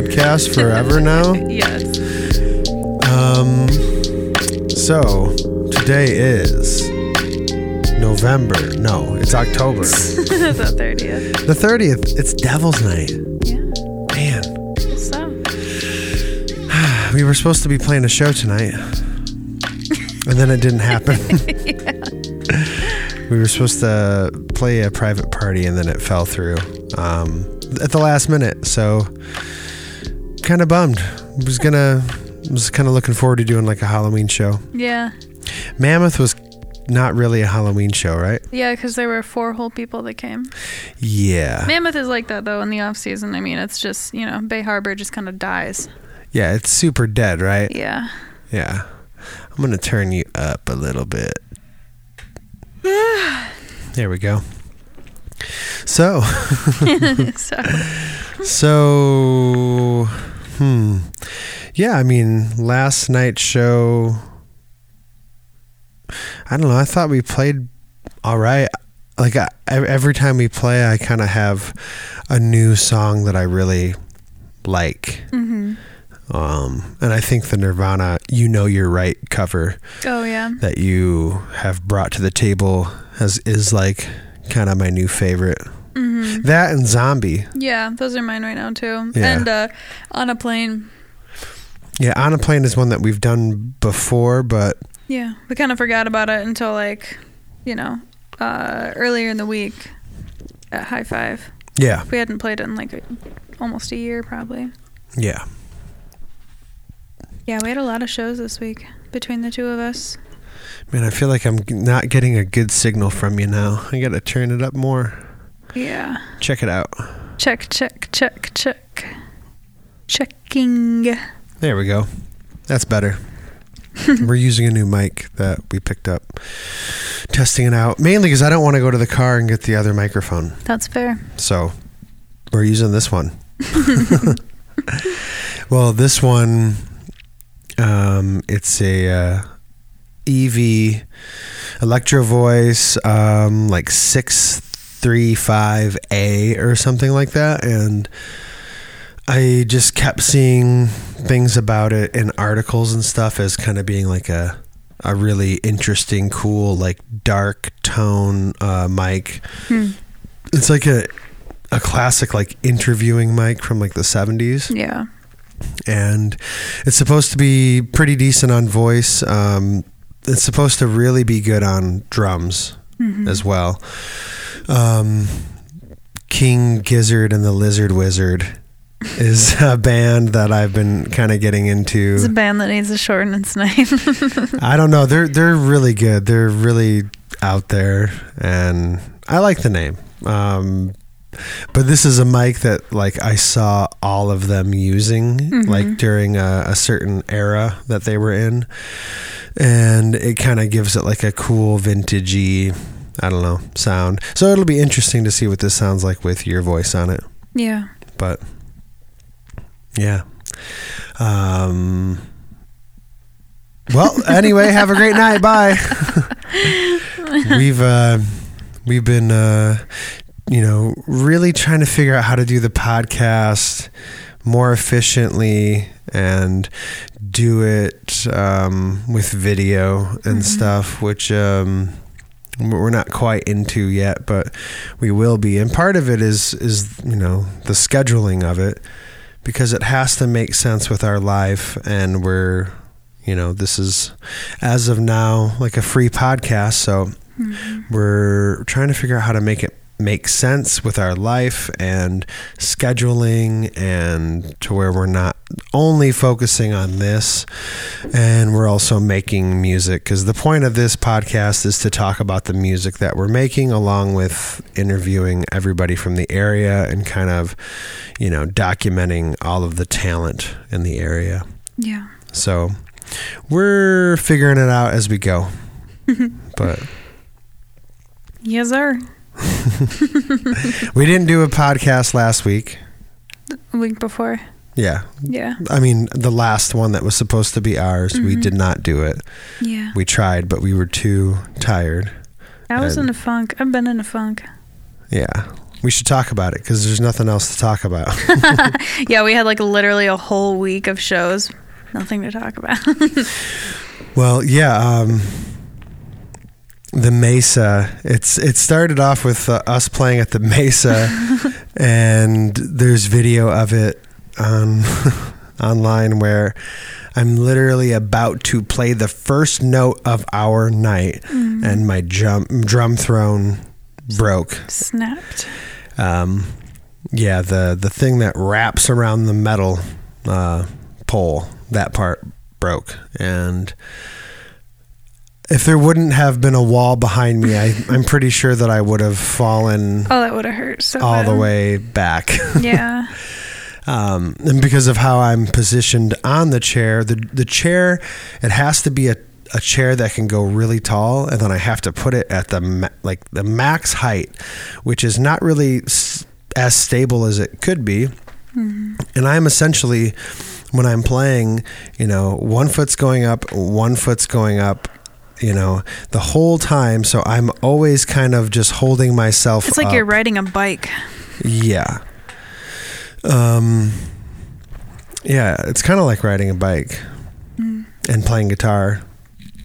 podcast forever now? yes. Um. So today is November. No, it's October. the 30th. The thirtieth. It's Devil's Night. Yeah. Man, So, we were supposed to be playing a show tonight, and then it didn't happen. We were supposed to play a private party, and then it fell through um, at the last minute. So, kind of bummed. Was gonna. Was kind of looking forward to doing like a Halloween show. yeah. Mammoth was not really a Halloween show, right? Yeah, because there were four whole people that came. Yeah. Mammoth is like that though in the off season. I mean, it's just you know Bay Harbor just kind of dies. Yeah, it's super dead, right? Yeah. Yeah. I'm going to turn you up a little bit. there we go. So, so so, hmm. Yeah, I mean, last night's show, I don't know. I thought we played all right. Like, I, every time we play, I kind of have a new song that I really like. Mm-hmm. Um, and I think the Nirvana "You Know You're Right" cover oh yeah. that you have brought to the table has is like kind of my new favorite. Hmm That and "Zombie." Yeah, those are mine right now too. Yeah. And uh, on a plane. Yeah, "On a Plane" is one that we've done before, but Yeah, we kind of forgot about it until like, you know, uh, earlier in the week at High Five. yeah, We hadn't played it in like a, almost a year probably. yeah. Yeah, we had a lot of shows this week between the two of us. Man, I feel like I'm not getting a good signal from you now. I got to turn it up more. Yeah. Check it out. Check, check, check, check. Checking. There we go. That's better. We're using a new mic that we picked up, testing it out mainly because I don't want to go to the car and get the other microphone. That's fair. So we're using this one. well, this one, um, it's a uh, EV Electro Voice, um, like 635A or something like that. And I just kept seeing things about it in articles and stuff as kind of being like a a really interesting, cool, like dark tone uh, mic. Hmm. It's like a a classic like interviewing mic from like the 70s Yeah. and it's supposed to be pretty decent on voice um, it's supposed to really be good on drums Mhm. as well um, king gizzard and the lizard wizard is a band that i've been kind of getting into It's a band that needs to shorten its name. I don't know. They're they're really good. They're really out there, and I like the name. Um, but this is a mic that like I saw all of them using Mhm. like during a, a certain era that they were in, and it kind of gives it like a cool vintagey. I don't know sound. So it'll be interesting to see what this sounds like with your voice on it. yeah. But yeah. Um, well, anyway, have a great night. Bye. we've uh, we've been uh, you know really trying to figure out how to do the podcast more efficiently and do it um, with video and Mhm. stuff, which um, we're not quite into yet, but we will be. And part of it is is you know the scheduling of it because it has to make sense with our life, and we're you know this is as of now like a free podcast, so Mhm. we're trying to figure out how to make it make sense with our life and scheduling and to where we're not only focusing on this and we're also making music because the point of this podcast is to talk about the music that we're making along with interviewing everybody from the area and kind of you know documenting all of the talent in the area Yeah. so we're figuring it out as we go but Yes, sir. we didn't do a podcast last week a week before. Yeah. Yeah. I mean, the last one that was supposed to be ours, we Mhm. did not do it. Yeah. We tried, but we were too tired. I was in a funk. I've been in a funk. Yeah. We should talk about it because there's nothing else to talk about. yeah, we had like literally a whole week of shows. Nothing to talk about. well, yeah. Um, the Mesa. It's it started off with uh, us playing at the Mesa, and there's video of it on online where I'm literally about to play the first note of our night, Mm. and my drum drum throne broke. Snapped. Um, yeah, the the thing that wraps around the metal uh, pole that part broke, and if there wouldn't have been a wall behind me, I, I'm pretty sure that I would have fallen Oh, that would have hurt so all the way back. Yeah. um, and because of how I'm positioned on the chair, the the chair it has to be a, a chair that can go really tall, and then I have to put it at the ma- like the max height, which is not really s- as stable as it could be. And I'm essentially when I'm playing, you know, one foot's going up, one foot's going up. You know, the whole time. So I'm always kind of just holding myself. It's like up. you're riding a bike. Yeah. Um yeah, it's kind of like riding a bike Mm. and playing guitar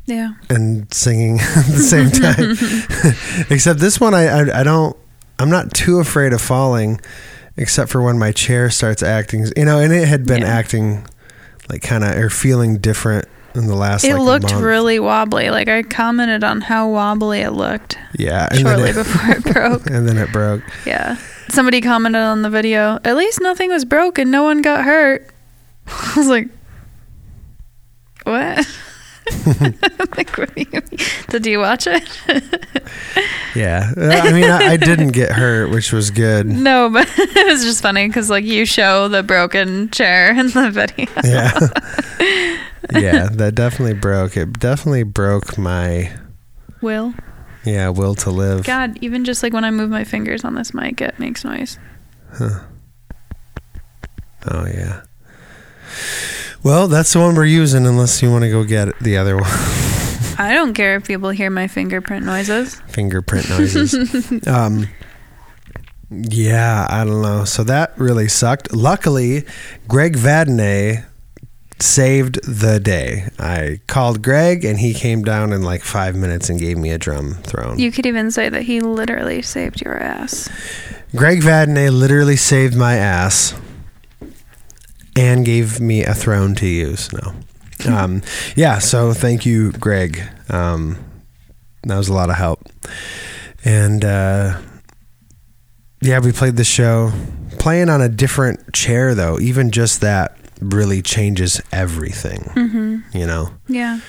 Yeah. and singing at the same time. except this one I, I I don't I'm not too afraid of falling except for when my chair starts acting, you know, and it had been Yeah. acting like kind of or feeling different in the last It like, looked month. really wobbly. Like I commented on how wobbly it looked yeah, shortly it, before it broke. and then it broke. Yeah. Somebody commented on the video, at least nothing was broken. No one got hurt. I was like, what? like, what do you? Did you watch it? Yeah, I mean I, I didn't get hurt, which was good. no, but it was just funny because, like, you show the broken chair in the video. yeah yeah that definitely broke it definitely broke my Will? yeah will to live God, even just like when I move my fingers on this mic, it makes noise. Huh. Oh yeah well that's the one we're using unless you want to go get the other one I don't care if people hear my fingerprint noises. fingerprint noises um yeah i don't know so that really sucked luckily greg vadney saved the day i called greg and he came down in like five minutes and gave me a drum throne You could even say that he literally saved your ass. Greg Vadney literally saved my ass and gave me a throne to use. No. Um, yeah, so thank you, Greg. Um, that was a lot of help. And uh, yeah, we played the show. Playing on a different chair, though, even just that really changes everything, hmm you know? Yeah.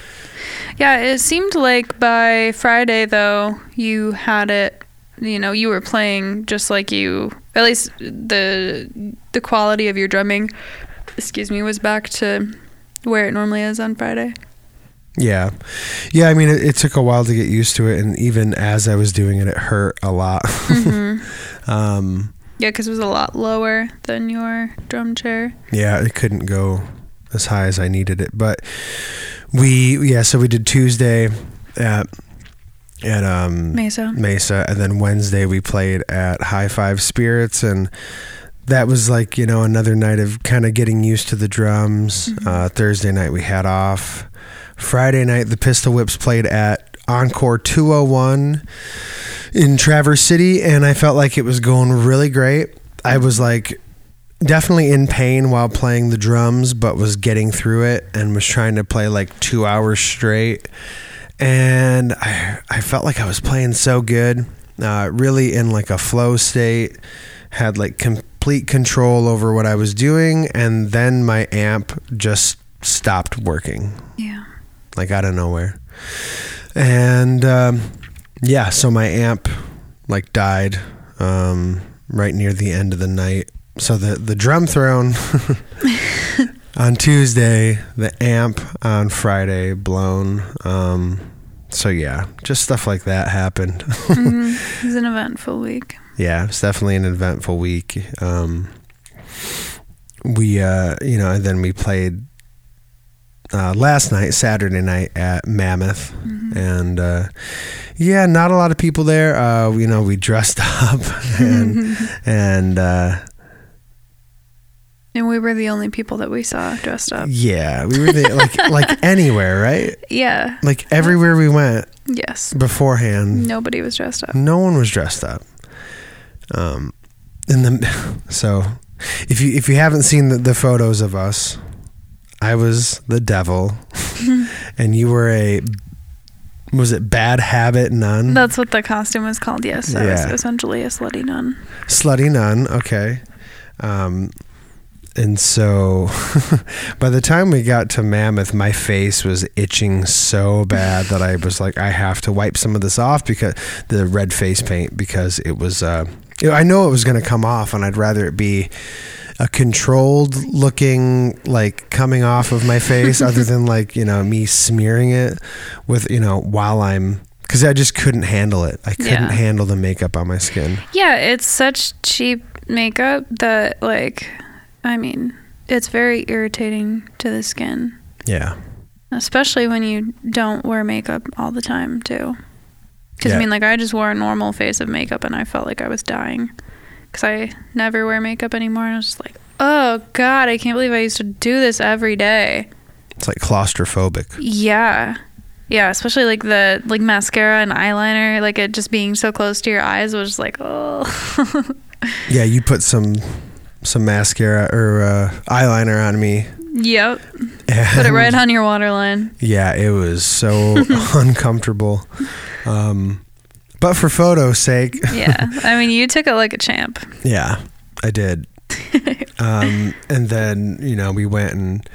Yeah, it seemed like by Friday though, you had it you know, you were playing just like you at least the the quality of your drumming excuse me was back to where it normally is on Friday. Yeah. Yeah, I mean, it, it took a while to get used to it. And even as I was doing it, it hurt a lot. Mhm. um, yeah, cuz it was a lot lower than your drum chair. yeah, it couldn't go as high as I needed it. But we, yeah, so we did Tuesday at, at, um, Mesa. Mesa, and then Wednesday we played at High Five Spirits, and that was like you know another night of kind of getting used to the drums. Mhm. Uh, Thursday night we had off. Friday night the Pistol Whips played at Encore 201 in Traverse City, and I felt like it was going really great. I was like definitely in pain while playing the drums, but was getting through it and was trying to play like two hours straight and I, I felt like I was playing so good, uh, really in like a flow state, had like complete control over what I was doing, and then my amp just stopped working, Yeah. like out of nowhere, and um, yeah, so my amp like died um, right near the end of the night. So the the drum throne on Tuesday, the amp on Friday blown. Um, so yeah, just stuff like that happened. hmm It was an eventful week. yeah, it's definitely an eventful week. Um, we uh you know and then we played uh, last night saturday night at mammoth and uh yeah not a lot of people there uh you know we dressed up and and uh And we were the only people that we saw dressed up. yeah we were the, like like anywhere right Yeah. like everywhere we went Yes. beforehand Nobody was dressed up. no one was dressed up um and then so if you if you haven't seen the, the photos of us i was the devil and you were a was it bad habit nun That's what the costume was called. Yes, I was essentially a slutty nun. slutty nun okay um and so by the time we got to mammoth my face was itching so bad that i was like i have to wipe some of this off because the red face paint because it was uh i know it was going to come off and i'd rather it be a controlled looking like coming off of my face other than like you know me smearing it with you know while i'm because i just couldn't handle it i couldn't Yeah. handle the makeup on my skin Yeah, it's such cheap makeup that, like, I mean, it's very irritating to the skin, yeah especially when you don't wear makeup all the time, too. Because, Yeah. I mean, like, I just wore a normal face of makeup and I felt like I was dying. Because I never wear makeup anymore. And I was just like, oh, God, I can't believe I used to do this every day. It's like claustrophobic. Yeah. Yeah, especially like the like mascara and eyeliner, like it just being so close to your eyes was just like, oh. Yeah, you put some some mascara or uh, eyeliner on me. yep. And Put it right on your waterline. Yeah, it was so uncomfortable. Um, but for photo's sake, Yeah. I mean, you took it like a champ. yeah, I did. Um, and then you know we went and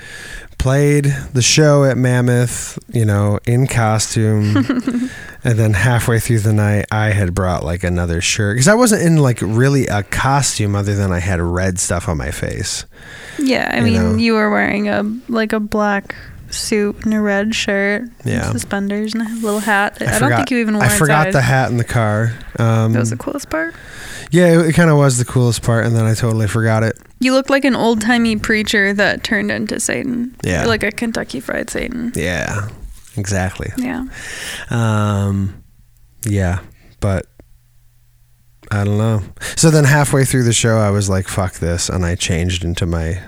played the show at Mammoth, you know, in costume. and then halfway through the night, I had brought like another shirt because I wasn't in like really a costume other than I had red stuff on my face. Yeah, I You mean, know. you were wearing a like a black suit and a red shirt, and suspenders and a little hat. I, don't think you even wore I forgot inside. the hat in the car. Um, That was the coolest part. yeah, it, it kind of was the coolest part, and then I totally forgot it. You looked like an old timey preacher that turned into Satan. Yeah. like a Kentucky Fried Satan. Yeah, exactly. Yeah. Um, yeah, but I don't know. So then halfway through the show, I was like, "Fuck this," and I changed into my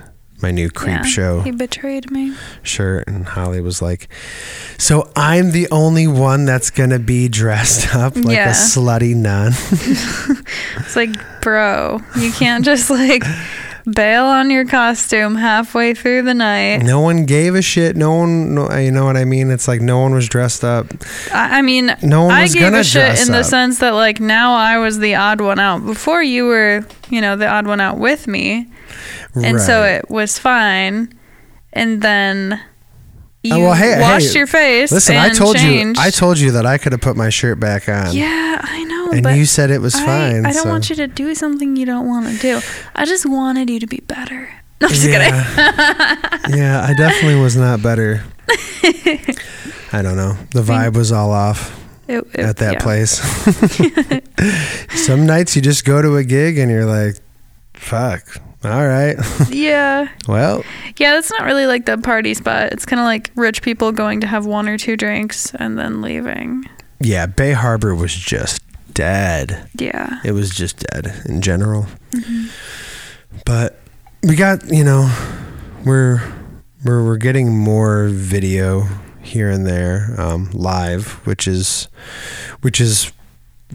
my new creep yeah. show He betrayed me. shirt, and Holly was like, "So I'm the only one that's gonna be dressed up like Yeah. a slutty nun." It's like, bro, you can't just like bail on your costume halfway through the night. no one gave a shit. No one, no, uh, you know what I mean? It's like no one was dressed up. I, I mean, No one I was gave gonna a shit dress in the sense that like now I was the odd one out. Before you were, you know, the odd one out with me, and so it was fine. And then you Oh, well, hey, washed hey, your face. Listen, I told changed. you, I told you that I could have put my shirt back on. Yeah, I know, and but you said it was I, fine. I don't so. want you to do something you don't want to do. I just wanted you to be better. No, I'm just yeah. kidding. yeah, I definitely was not better. I don't know. The vibe was all off It- it- at that yeah. place. Some nights you just go to a gig and you're like, fuck. All right. Yeah. well, Yeah, that's not really like the party spot. It's kind of like rich people going to have one or two drinks and then leaving. yeah, Bay Harbor was just dead. Yeah. It was just dead in general. But we got, you know, we're we're we're getting more video here and there um, live, which is which is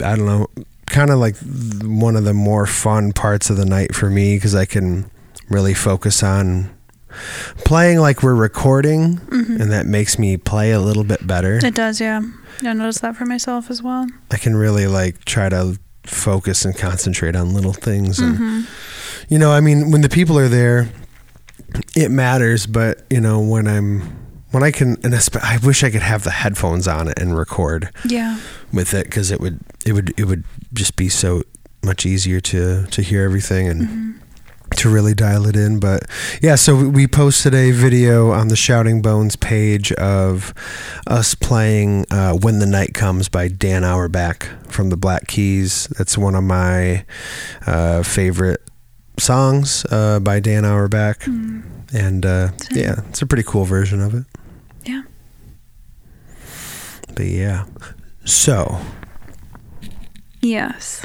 I don't know, kind of like one of the more fun parts of the night for me because I can really focus on playing like we're recording, Mm-hmm. and that makes me play a little bit better. It does, yeah. I noticed that for myself as well. I can really like try to focus and concentrate on little things and hmm you know i mean when the people are there it matters but you know when i'm when i can and i wish i could have the headphones on it and record Yeah. with it because it would it would it would just be so much easier to to hear everything and Mm-hmm. to really dial it in but yeah so we- we posted a video on the shouting bones page of us playing uh, when the night comes by dan auerbach from the black keys that's one of my uh, favorite songs uh, by Dan Auerbach, Mm. and uh, yeah, it's a pretty cool version of it. But yeah, so Yes.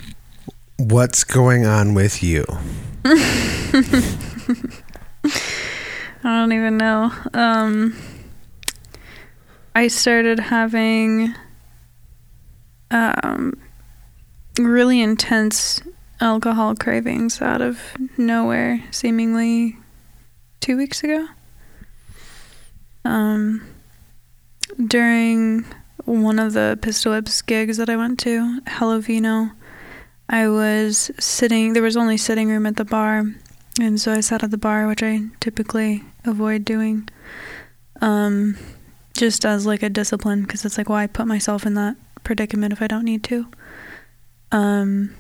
what's going on with you? I don't even know. Um, I started having um, really intense alcohol cravings out of nowhere, seemingly two weeks ago. Um, during one of the Pistol Whips gigs that I went to, Hello Vino, I was sitting, there was only sitting room at the bar, and so I sat at the bar, which I typically avoid doing, um, just as like a discipline, because it's like, why put myself in that predicament if I don't need to? Um,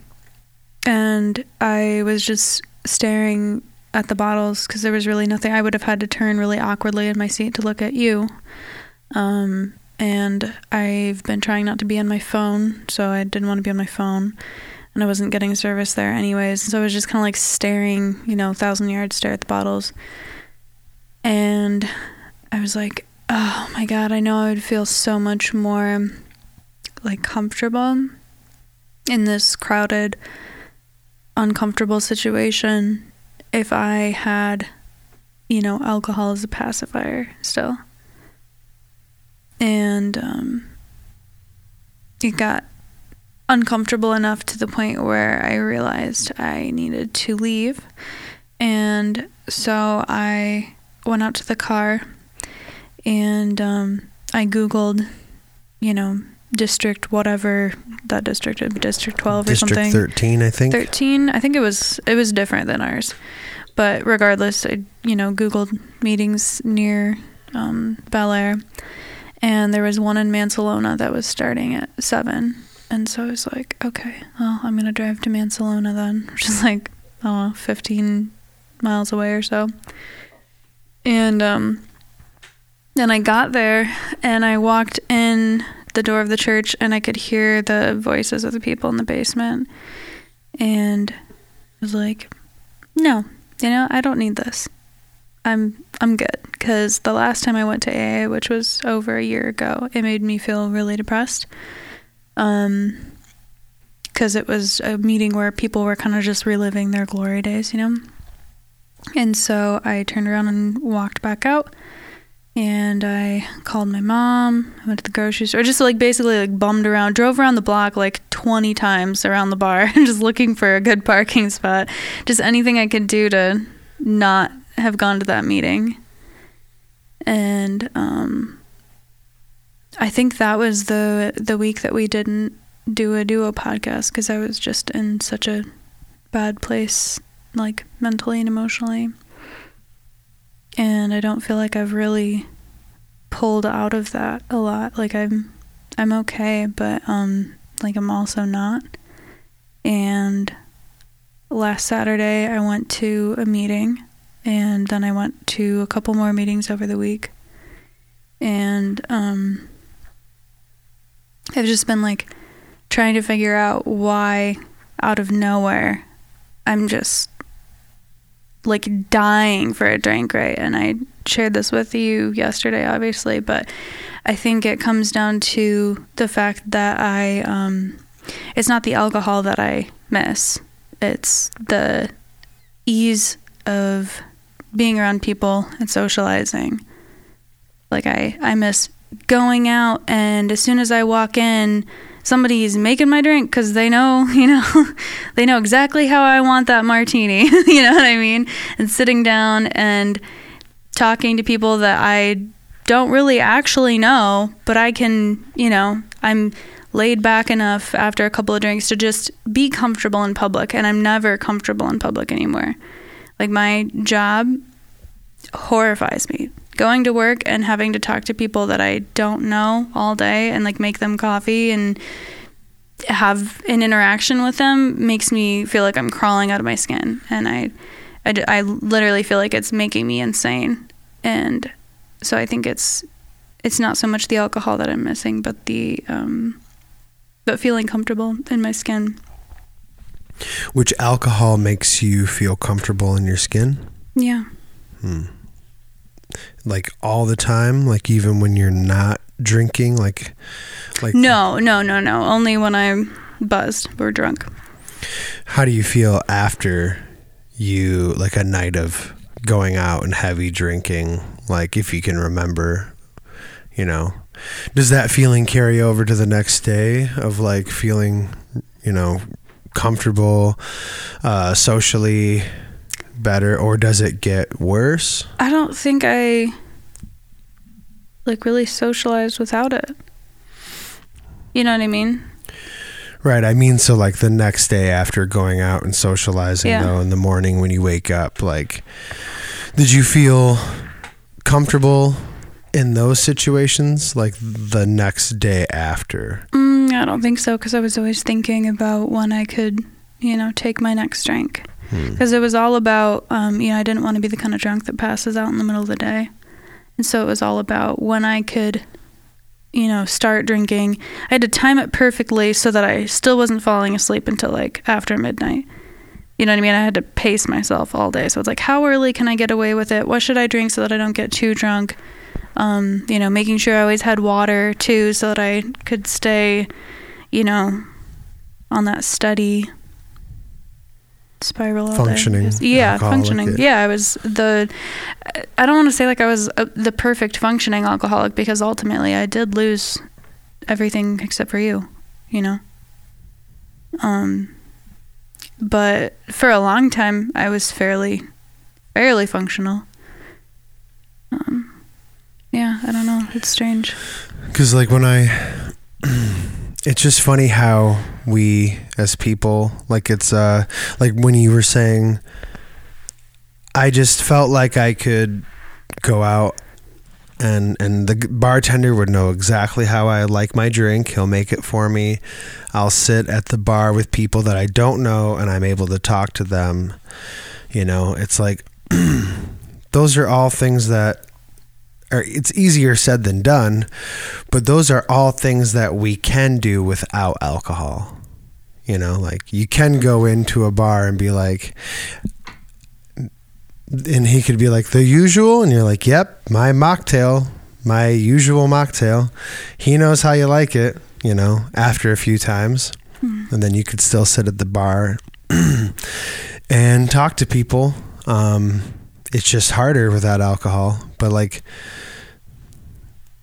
and I was just staring at the bottles because there was really nothing. I would have had to turn really awkwardly in my seat to look at you. Um, and I've been trying not to be on my phone, so I didn't want to be on my phone and I wasn't getting service there anyways. So I was just kind of like staring, you know, thousand yard stare at the bottles. And I was like, oh my God, I know I would feel so much more like comfortable in this crowded, uncomfortable situation if I had, you know, alcohol as a pacifier still. And um, it got uncomfortable enough to the point where I realized I needed to leave. And so I went out to the car and um, I Googled, you know, district whatever that district, district 12 or District something. 13, I think. 13 i think it was it was different than ours but regardless i you know googled meetings near um, Bellaire and there was one in Mancelona that was starting at 7 and so i was like okay well i'm gonna drive to Mancelona then which is like i don't know 15 miles away or so and um then i got there and i walked in the door of the church and I could hear the voices of the people in the basement. And I was like, no, you know, I don't need this. I'm I'm good cuz the last time I went to AA, which was over a year ago, it made me feel really depressed. Um cuz it was a meeting where people were kind of just reliving their glory days, you know. And so I turned around and walked back out and I called my mom. I went to the grocery store, just like basically like bummed around, drove around the block like 20 times around the bar, just looking for a good parking spot. Just anything I could do to not have gone to that meeting. And um, I think that was the the week that we didn't do a duo podcast because I was just in such a bad place, like mentally and emotionally and I don't feel like I've really pulled out of that a lot. Like I'm I'm okay, but um like I'm also not. And last Saturday I went to a meeting and then I went to a couple more meetings over the week. And um I've just been like trying to figure out why out of nowhere I'm just like dying for a drink, right? And I shared this with you yesterday, obviously, but I think it comes down to the fact that I, um, it's not the alcohol that I miss, it's the ease of being around people and socializing. Like, I, I miss going out, and as soon as I walk in, somebody's making my drink because they know, you know, they know exactly how I want that martini. you know what I mean? And sitting down and talking to people that I don't really actually know, but I can, you know, I'm laid back enough after a couple of drinks to just be comfortable in public. And I'm never comfortable in public anymore. Like, my job horrifies me. Going to work and having to talk to people that I don't know all day and like make them coffee and have an interaction with them makes me feel like I'm crawling out of my skin. And I, I, I literally feel like it's making me insane. And so I think it's it's not so much the alcohol that I'm missing but the um but feeling comfortable in my skin Which alcohol makes you feel comfortable in your skin? Yeah. Hmm. Like all the time, like even when you're not drinking, like like No, no, no, no. Only when I'm buzzed or drunk. how do you feel after you like a night of going out and heavy drinking like if you can remember you know does that feeling carry over to the next day of like feeling you know comfortable uh socially better or does it get worse I don't think I like really socialized without it. You know what I mean? right i mean so like the next day after going out and socializing Yeah. though in the morning when you wake up like did you feel comfortable in those situations like the next day after Mm, I don't think so because I was always thinking about when I could, you know, take my next drink. Hmm. Because it was all about, um, you know, I didn't want to be the kind of drunk that passes out in the middle of the day. And so it was all about when I could, you know, start drinking. I had to time it perfectly so that I still wasn't falling asleep until like after midnight. You know what I mean? I had to pace myself all day. So it's like, how early can I get away with it? What should I drink so that I don't get too drunk? Um, you know, making sure I always had water too so that I could stay, you know, on that steady spiral. Functioning Yeah, functioning. yeah. Yeah, I was the. I don't want to say like I was uh the perfect functioning alcoholic because ultimately I did lose everything except for you, you know. Um, but for a long time I was fairly, fairly functional. Um, yeah, I don't know. It's strange. Because, like, when I. It's just funny how we, as people, like, it's, uh, like when you were saying, I just felt like I could go out and and the bartender would know exactly how I like my drink. He'll make it for me. I'll sit at the bar with people that I don't know and I'm able to talk to them. You know, it's like those are all things that are it's easier said than done, but those are all things that we can do without alcohol. You know, like you can go into a bar and be like and he could be like the usual and you're like, "Yep, my mocktail, my usual mocktail." He knows how you like it, you know, after a few times. And then you could still sit at the bar and talk to people. Um, it's just harder without alcohol, but like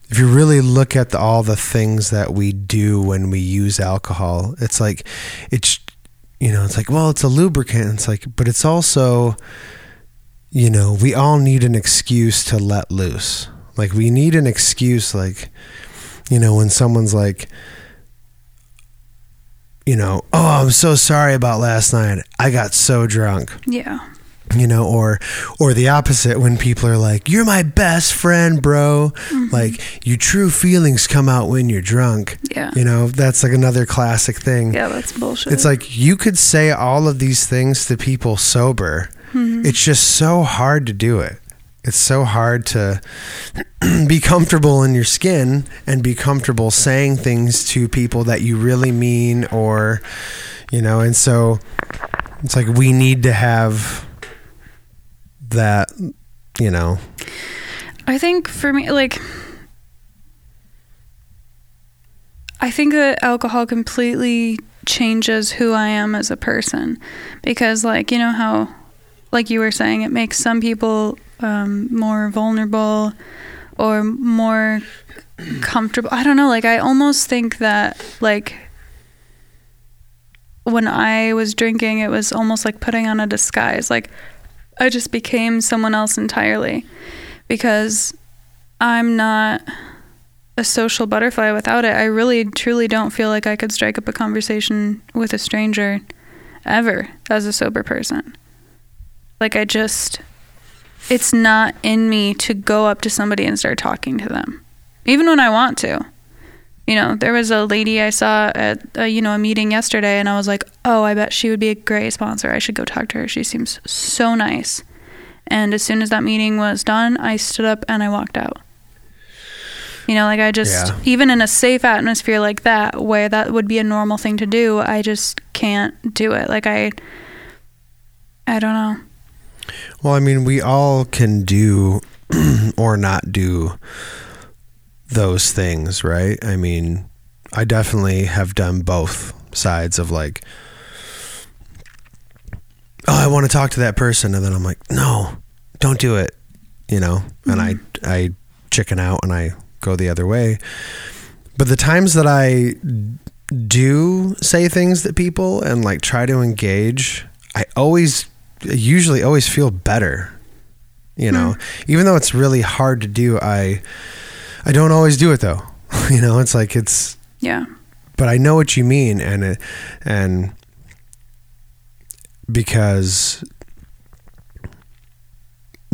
if you really look at the, all the things that we do when we use alcohol, it's like it's you know, it's like, well, it's a lubricant. It's like, but it's also you know, we all need an excuse to let loose. Like we need an excuse like you know, when someone's like you know, oh, I'm so sorry about last night. I got so drunk Yeah. You know or or the opposite when people are like you're my best friend bro. Mm-hmm. Like your true feelings come out when you're drunk. Yeah. you know that's like another classic thing. Yeah, that's bullshit. it's like you could say all of these things to people sober. Mm-hmm. It's just so hard to do it. It's so hard to be comfortable in your skin and be comfortable saying things to people that you really mean or you know and so it's like we need to have that you know I think for me, like, I think that alcohol completely changes who I am as a person because, like, you know how, like you were saying, it makes some people um, more vulnerable or more comfortable. I don't know. Like, I almost think that, like, when I was drinking, it was almost like putting on a disguise. Like, I just became someone else entirely because I'm not a social butterfly without it. I really truly don't feel like I could strike up a conversation with a stranger ever as a sober person. Like I just it's not in me to go up to somebody and start talking to them. Even when I want to. You know, there was a lady I saw at a, you know a meeting yesterday, and I was like, "Oh, I bet she would be a great sponsor. I should go talk to her. She seems so nice." And as soon as that meeting was done, I stood up and I walked out. You know, like I just Yeah. even in a safe atmosphere like that where that would be a normal thing to do, I just can't do it. Like I I don't know. Well, I mean, we all can do or not do those things, right? I mean, I definitely have done both sides of like, oh, I want to talk to that person, and then I'm like, no, don't do it, you know, and I mm-hmm. I chicken out and I go the other way. But the times that I do say things to people and like try to engage, I always usually always feel better. You know, mm. even though it's really hard to do, I I don't always do it though. you know, it's like it's Yeah. but I know what you mean, and it, and because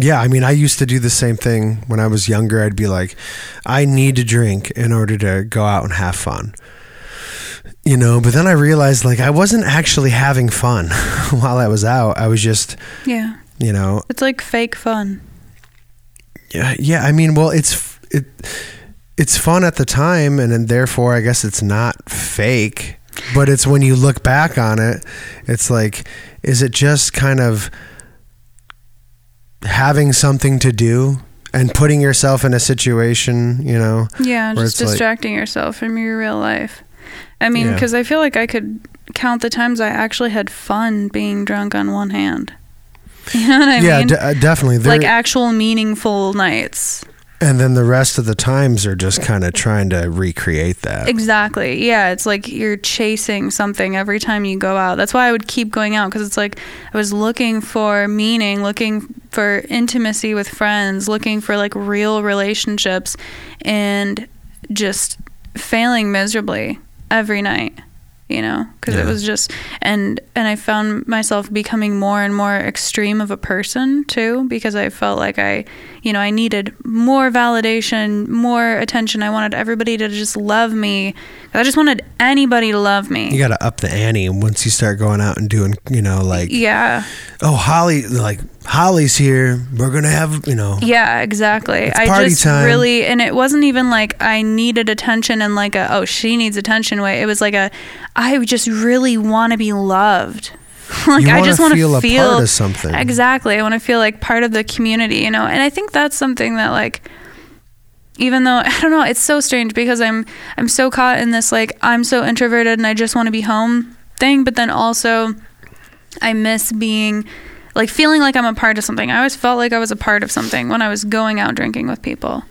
yeah, I mean, I used to do the same thing when I was younger. I'd be like, I need to drink in order to go out and have fun. You know, but then I realized like I wasn't actually having fun while I was out. I was just, Yeah. you know, It's like fake fun. yeah, yeah. I mean, well, it's it, it's fun at the time, and then therefore, I guess it's not fake. But it's when you look back on it, it's like, is it just kind of having something to do and putting yourself in a situation, you know? Yeah, just it's like- distracting yourself from your real life. I mean, Yeah. because I feel like I could count the times I actually had fun being drunk on one hand. You know what I yeah, mean? de- uh, definitely. There, like actual meaningful nights. And then the rest of the times are just kind of trying to recreate that. Exactly. Yeah, it's like you're chasing something every time you go out. That's why I would keep going out because it's like I was looking for meaning, looking for intimacy with friends, looking for like real relationships and just failing miserably every night. You know, because it was just and and I found myself becoming more and more extreme of a person too because I felt like I, you know, I needed more validation, more attention. I wanted everybody to just love me. I just wanted anybody to love me. You got to up the ante once you start going out and doing, you know, like, yeah. oh, Holly, like, Holly's here. We're going to have, you know, Yeah, exactly. It's I party just time. really, and it wasn't even like I needed attention and like a, oh, she needs attention way. It was like a, I just really want to be loved. like I just want feel to a feel part of something. Exactly. I want to feel like part of the community, you know. And I think that's something that like even though I don't know, it's so strange because I'm I'm so caught in this like I'm so introverted and I just want to be home thing, but then also I miss being like feeling like I'm a part of something. I always felt like I was a part of something when I was going out drinking with people.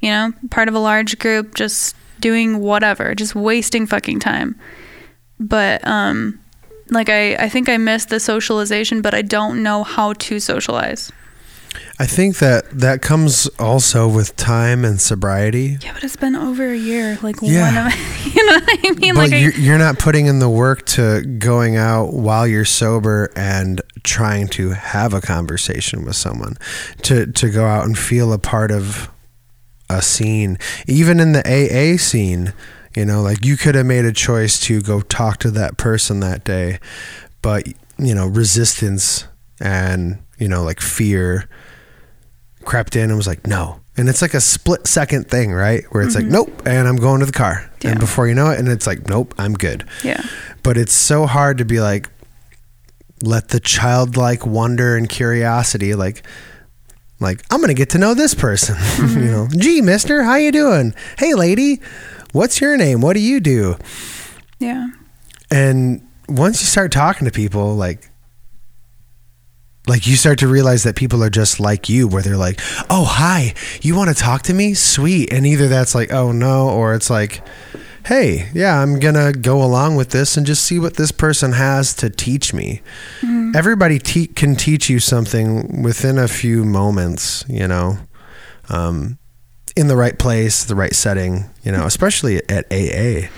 You know, part of a large group just doing whatever, just wasting fucking time. But um like I I think I miss the socialization, but I don't know how to socialize. I think that that comes also with time and sobriety. Yeah, but it's been over a year. Like Yeah. one of you know what I mean? but like you're, you're not putting in the work to going out while you're sober and trying to have a conversation with someone, to to go out and feel a part of a scene, even in the AA scene. You know, like you could have made a choice to go talk to that person that day, but you know, resistance and you know, like fear crept in and was like, no. And it's like a split second thing, right? Where it's like, mm-hmm. nope, and I'm going to the car. Yeah. And before you know it, and it's like, nope, I'm good. yeah. But it's so hard to be like, let the childlike wonder and curiosity, like, like I'm gonna get to know this person. you mm-hmm. know, gee, Mister, how you doing? Hey, lady, what's your name? What do you do? Yeah. And once you start talking to people, like, like you start to realize that people are just like you, where they're like, "Oh, hi, you want to talk to me? Sweet." And either that's like, "Oh no," or it's like, "Hey, yeah, I'm gonna go along with this and just see what this person has to teach me." Everybody te- can teach you something within a few moments, you know, um, in the right place, the right setting, you know, especially at AA.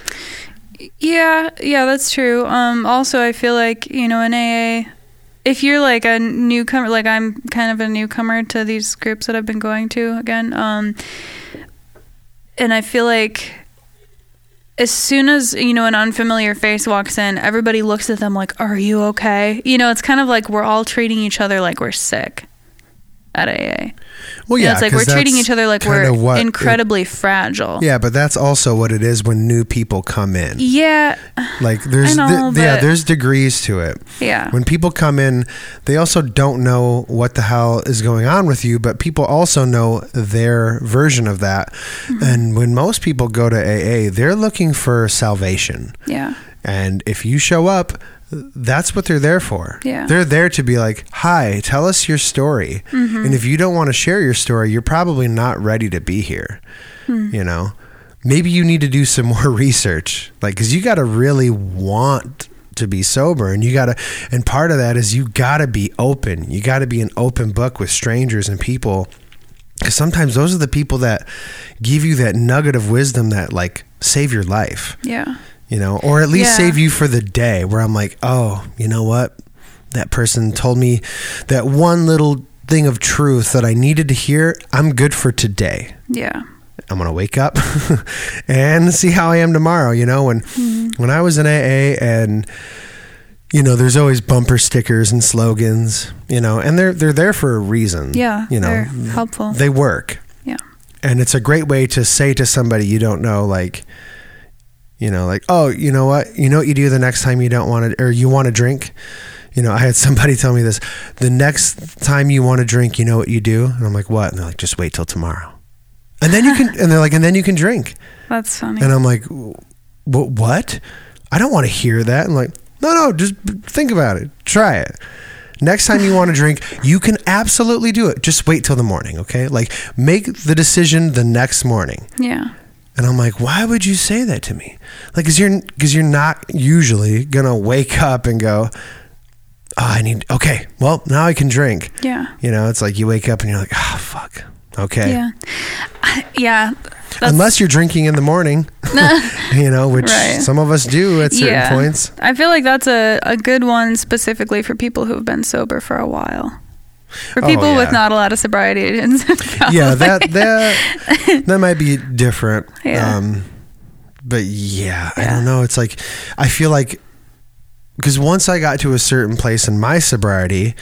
Yeah, yeah, that's true. Um, also, I feel like you know in AA, if you're like a newcomer, like I'm kind of a newcomer to these groups that I've been going to again, um, and I feel like as soon as you know an unfamiliar face walks in, everybody looks at them like, "Are you okay?" You know, it's kind of like we're all treating each other like we're sick. At AA. Well, You know, yeah, it's like we're treating each other like we're what it- incredibly fragile. yeah, but that's also what it is when new people come in. Yeah. Like there's know, th- yeah, there's degrees to it. Yeah. When people come in, they also don't know what the hell is going on with you, but people also know their version of that. Mm-hmm. And when most people go to AA, they're looking for salvation. Yeah. And if you show up, that's what they're there for. Yeah. They're there to be like, hi, tell us your story. Mm-hmm. And if you don't want to share your story, you're probably not ready to be here. Hmm. You know, maybe you need to do some more research. Like, cause you got to really want to be sober and you got to, and part of that is you got to be open. You got to be an open book with strangers and people. Cause sometimes those are the people that give you that nugget of wisdom that like save your life Yeah. You know, or at least Yeah. save you for the day where I'm like, oh, you know what? That person told me that one little thing of truth that I needed to hear. I'm good for today. Yeah. I'm gonna wake up and see how I am tomorrow. You know, when Mm-hmm. when I was in AA and you know, there's always bumper stickers and slogans. You know, and they're they're there for a reason. Yeah. you know, they're helpful. they work yeah. and it's a great way to say to somebody you don't know like you know like oh you know what you know what you do the next time you don't want to or you want to drink you know i had somebody tell me this the next time you want to drink you know what you do and i'm like what and they're like just wait till tomorrow and then you can and they're like and then you can drink That's funny. and i'm like what what i don't want to hear that i'm like no no just think about it try it Next time you want to drink, you can absolutely do it. Just wait till the morning, okay? Like make the decision the next morning. yeah. And I'm like, why would you say that to me? Like, cause you're, cause you're not usually gonna wake up and go, oh, I need, okay, well, now I can drink. Yeah. You know, it's like you wake up and you're like, ah, fuck. Okay. Yeah. Yeah. Unless you're drinking in the morning, you know, which Right. some of us do at certain Yeah. points. I feel like that's a, a good one specifically for people who've been sober for a while. For Oh, people with not a lot of sobriety, it's Yeah, that, that, that might be different. Yeah. Um, but yeah, I don't know. It's like, I feel like, because once I got to a certain place in my sobriety,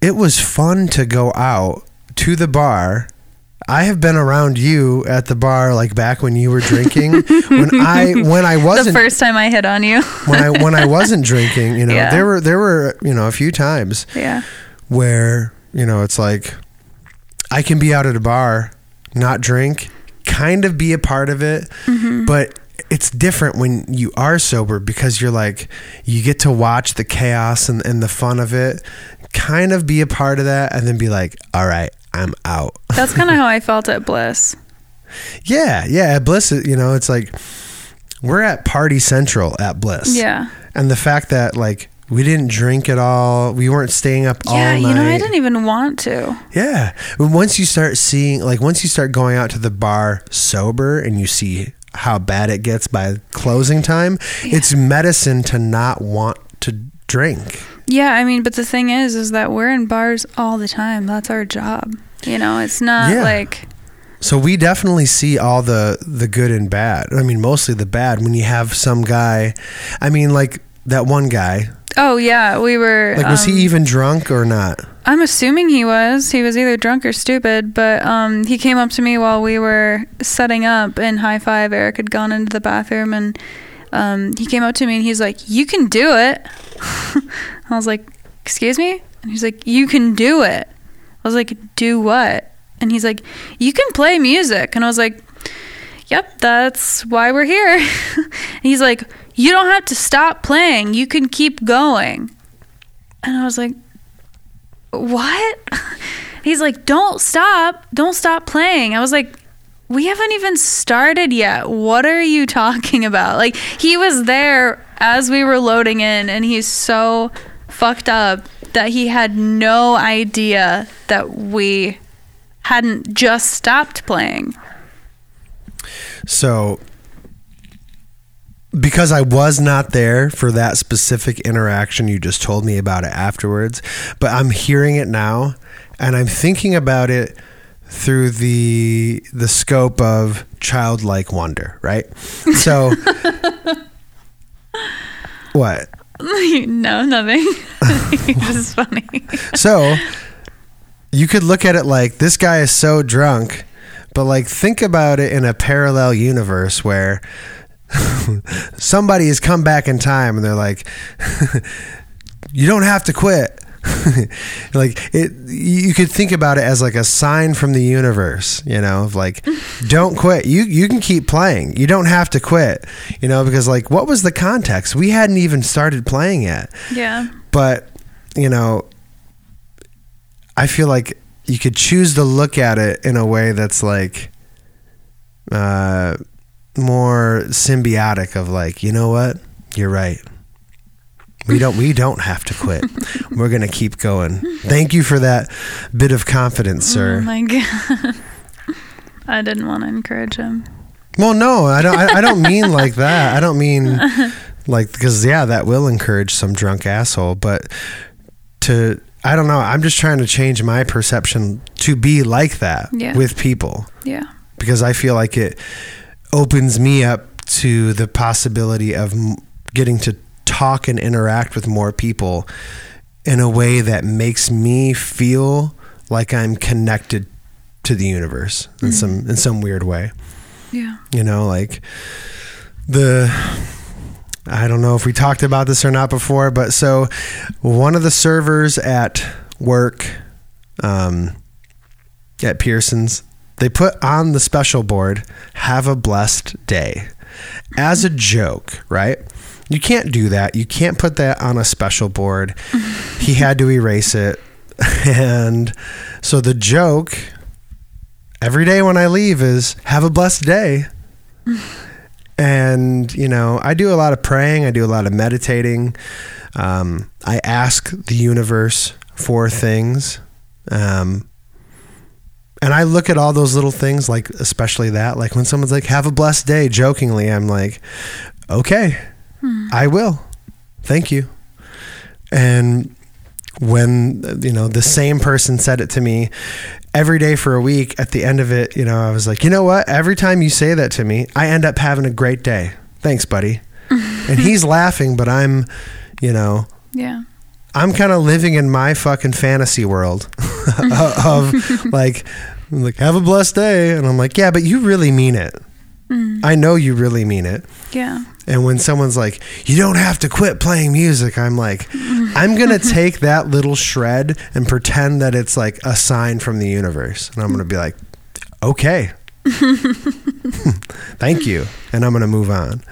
it was fun to go out to the bar. I have been around you at the bar like back when you were drinking. when I when I wasn't the first time I hit on you. when I when I wasn't drinking, you know, Yeah. there were there were, you know, a few times yeah. Where, you know, it's like I can be out at a bar, not drink, kind of be a part of it, mm-hmm. but it's different when you are sober because you're like you get to watch the chaos and, and the fun of it, kind of be a part of that and then be like, all right, I'm out. That's kind of how I felt at Bliss. Yeah, yeah. At Bliss, you know, it's like we're at Party Central at Bliss. Yeah. And the fact that like we didn't drink at all, we weren't staying up all night. Yeah, you know, I didn't even want to. Yeah. Once you start seeing, like, once you start going out to the bar sober and you see how bad it gets by closing time, it's medicine to not want to drink. Yeah, I mean, but the thing is, is that we're in bars all the time. That's our job. You know, it's not Yeah. like So we definitely see all the the good and bad. I mean, mostly the bad. When you have some guy, I mean, like that one guy. Oh yeah, we were. Like, was um, he even drunk or not? I'm assuming he was. He was either drunk or stupid. But um, he came up to me while we were setting up in high five. Eric had gone into the bathroom and um, he came up to me and he's like, "You can do it." I was like, "Excuse me?" And he's like, "You can do it." I was like, "Do what?" And he's like, "You can play music." And I was like, "Yep, that's why we're here." and he's like, "You don't have to stop playing. You can keep going." And I was like, what? He's like, don't stop. Don't stop playing. I was like, we haven't even started yet. What are you talking about? Like, he was there as we were loading in, and he's so fucked up that he had no idea that we hadn't just stopped playing. So, because I was not there for that specific interaction, you just told me about it afterwards, but I'm hearing it now and I'm thinking about it through the the scope of childlike wonder, right? So what? no, nothing. this is funny. So you could look at it like this guy is so drunk, but like think about it in a parallel universe where somebody has come back in time and they're like, you don't have to quit. like it you could think about it as like a sign from the universe you know of like don't quit. You you can keep playing. You don't have to quit. You know because like what was the context? We hadn't even started playing yet. Yeah. but you know i feel like you could choose to look at it in a way that's like uh more symbiotic of like you know what you're right we don't we don't have to quit we're gonna keep going thank you for that bit of confidence Oh sir my god. I didn't want to encourage him. well no i don't I, I don't mean like that i don't mean like because yeah that will encourage some drunk asshole but to i don't know i'm just trying to change my perception to be like that Yeah. with people Yeah. because i feel like it opens me up to the possibility of getting to talk and interact with more people in a way that makes me feel like i'm connected to the universe in some in some weird way Yeah. you know like the i don't know if we talked about this or not before but so one of the servers at work um, at pearson's they put on the special board have a blessed day as a joke right you can't do that you can't put that on a special board he had to erase it and so the joke every day when I leave is have a blessed day. and, you know, I do a lot of praying, I do a lot of meditating. Um, I ask the universe for things. Um, and I look at all those little things, like especially that, like when someone's like, have a blessed day, jokingly, I'm like, okay, hmm. I will. Thank you. And when you know the same person said it to me every day for a week at the end of it you know i was like you know what every time you say that to me i end up having a great day thanks buddy and he's laughing but i'm you know Yeah. I'm kind of living in my fucking fantasy world of like like have a blessed day and i'm like yeah but you really mean it mm. i know you really mean it Yeah. and when someone's like, you don't have to quit playing music, I'm like, I'm going to take that little shred and pretend that it's like a sign from the universe. And I'm going to be like, okay. Thank you. And I'm going to move on.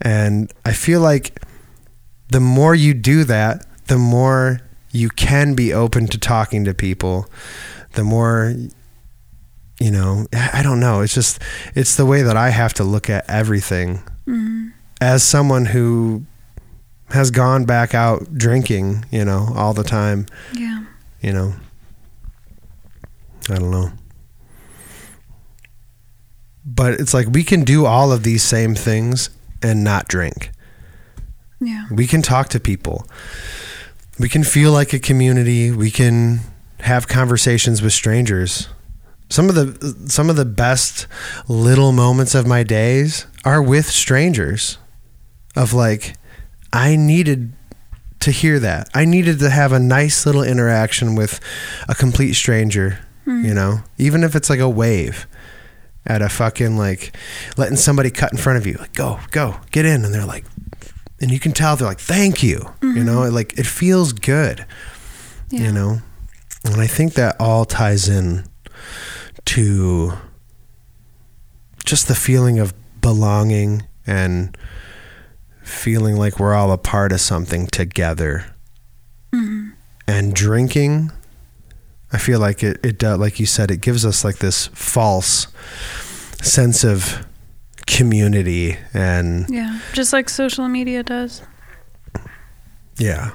And I feel like the more you do that, the more you can be open to talking to people, the more you know, I don't know. It's just it's the way that I have to look at everything mm-hmm. as someone who has gone back out drinking, you know, all the time, Yeah. you know. I don't know. But it's like we can do all of these same things and not drink. Yeah. We can talk to people. We can feel like a community. We can have conversations with strangers. Some of the some of the best little moments of my days are with strangers. Of like I needed to hear that. I needed to have a nice little interaction with a complete stranger, hmm. you know, even if it's like a wave at a fucking like letting somebody cut in front of you, like go, go, get in, and they're like, and you can tell they're like, thank you, you mm-hmm. know, like it feels good, Yeah. you know, and I think that all ties in to just the feeling of belonging and feeling like we're all a part of something together. Mm-hmm. And drinking, I feel like it, it does, like you said, it gives us like this false sense of community and Yeah. Just like social media does. yeah.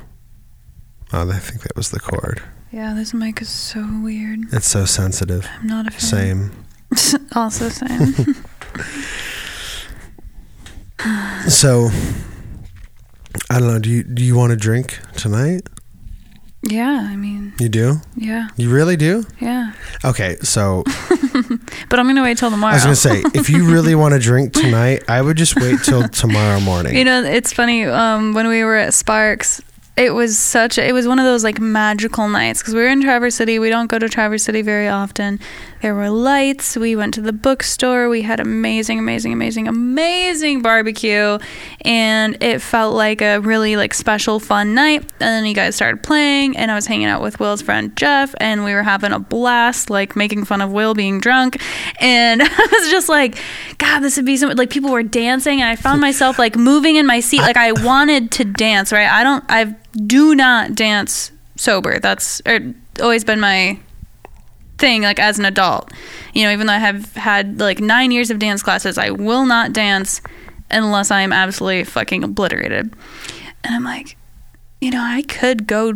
Oh, I think that was the chord. Yeah, this mic is so weird. It's so sensitive. I'm not a fan. Same. also same. So, I don't know. Do you do you want to drink tonight? Yeah, I mean, You do? yeah, You really do? yeah. Okay, so But I'm gonna wait till tomorrow. I was gonna say, if you really want to drink tonight, I would just wait till tomorrow morning. You know, it's funny. Um, when we were at Sparks, it was such a, it was one of those like magical nights because we were in Traverse City. We don't go to Traverse City very often. There were lights. We went to the bookstore. We had amazing, amazing, amazing, amazing barbecue, and it felt like a really like special, fun night. And then you guys started playing, and I was hanging out with Will's friend Jeff, and we were having a blast, like making fun of Will being drunk, and I was just like, God, this would be so like people were dancing, and I found myself like moving in my seat, like I wanted to dance. Right? I don't. I do not dance sober. That's er, always been my thing like as an adult you know even though i have had like nine years of dance classes i will not dance unless i am absolutely fucking obliterated and i'm like you know i could go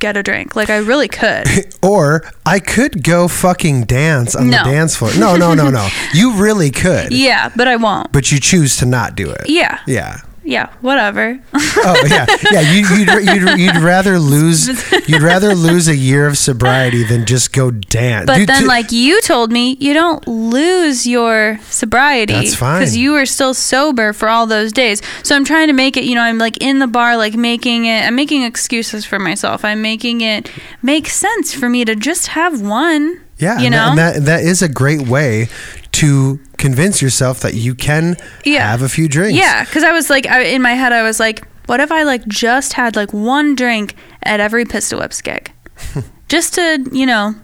get a drink like i really could Or I could go fucking dance on No. the dance floor. No, no, no, no. You really could. yeah but i won't But you choose to not do it. yeah Yeah. Yeah whatever Oh yeah, yeah. You, you'd, you'd you'd rather lose you'd rather lose a year of sobriety than just go dance. But Dude, then, t- like you told me, you don't lose your sobriety That's fine. because you were still sober for all those days. So I'm trying to make it. You know, I'm like in the bar, like making it. I'm making excuses for myself. I'm making it make sense for me to just have one. yeah, you and that- know. and that that is a great way to convince yourself that you can Yeah. have a few drinks. Yeah, because I was like, I, in my head, I was like, what if I like just had like one drink at every Pistol Whips gig, just to you know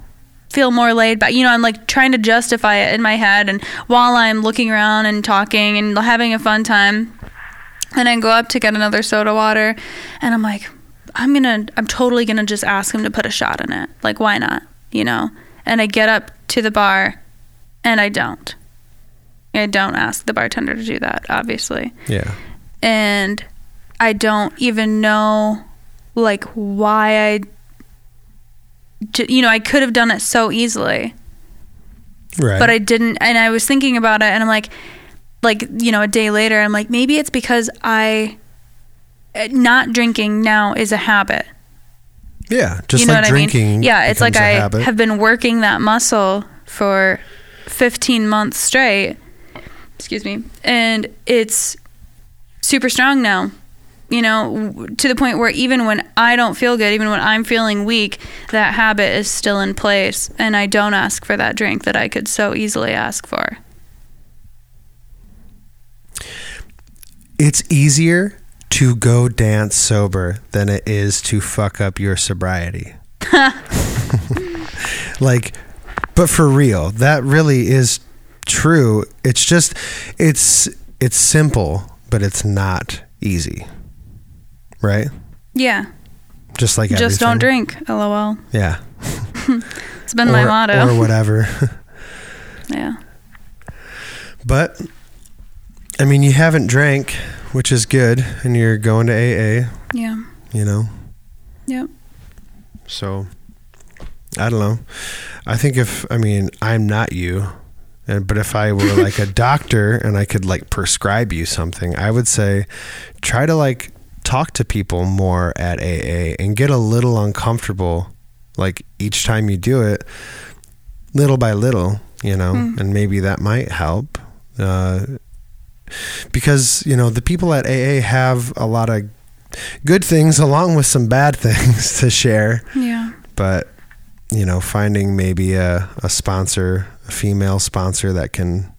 feel more laid back. You know, I'm like trying to justify it in my head, and while I'm looking around and talking and having a fun time, and I go up to get another soda water, and I'm like, I'm gonna, I'm totally gonna just ask him to put a shot in it. Like, why not? You know? And I get up to the bar, and I don't. I don't ask the bartender to do that, obviously Yeah. and I don't even know like why I you know I could have done it so easily Right. but I didn't and I was thinking about it and I'm like like you know a day later I'm like maybe it's because I uh, not drinking now is a habit yeah, just you know like what drinking. I mean? Yeah, it's like I habit. have been working that muscle for 15 months straight. Excuse me. And it's super strong now. You know, to the point where even when I don't feel good, even when I'm feeling weak, that habit is still in place. And I don't ask for that drink that I could so easily ask for. It's easier to go dance sober than it is to fuck up your sobriety. like, but for real, that really is true. It's just, it's it's simple, but it's not easy, right? Yeah. Just like Just don't drink. LOL. Yeah, It's been my motto. or whatever. yeah. But I mean, you haven't drank, which is good, and you're going to AA. Yeah. You know, Yep. So I don't know. I think if I mean I'm not you, and but if I were like a doctor and I could like prescribe you something, I would say try to like talk to people more at AA and get a little uncomfortable like each time you do it little by little, you know, Mm. and maybe that might help. Uh, because, you know, the people at AA have a lot of good things along with some bad things to share Yeah. but you know finding maybe a, a sponsor a female sponsor that can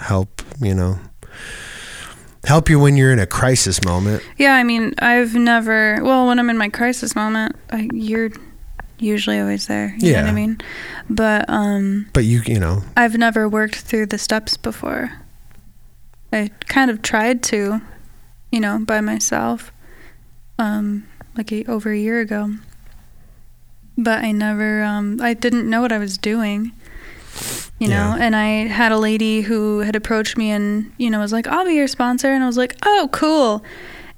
help you know help you when you're in a crisis moment Yeah, I mean, I've never. Well, when I'm in my crisis moment, I, you're usually always there. You know what Yeah. I mean? But um, but you you know I've never worked through the steps before. I kind of tried to, you know, by myself, um, like a, over a year ago. But I never. Um, I didn't know what I was doing. You know, Yeah. and I had a lady who had approached me and, you know, was like, I'll be your sponsor. And I was like, oh, cool.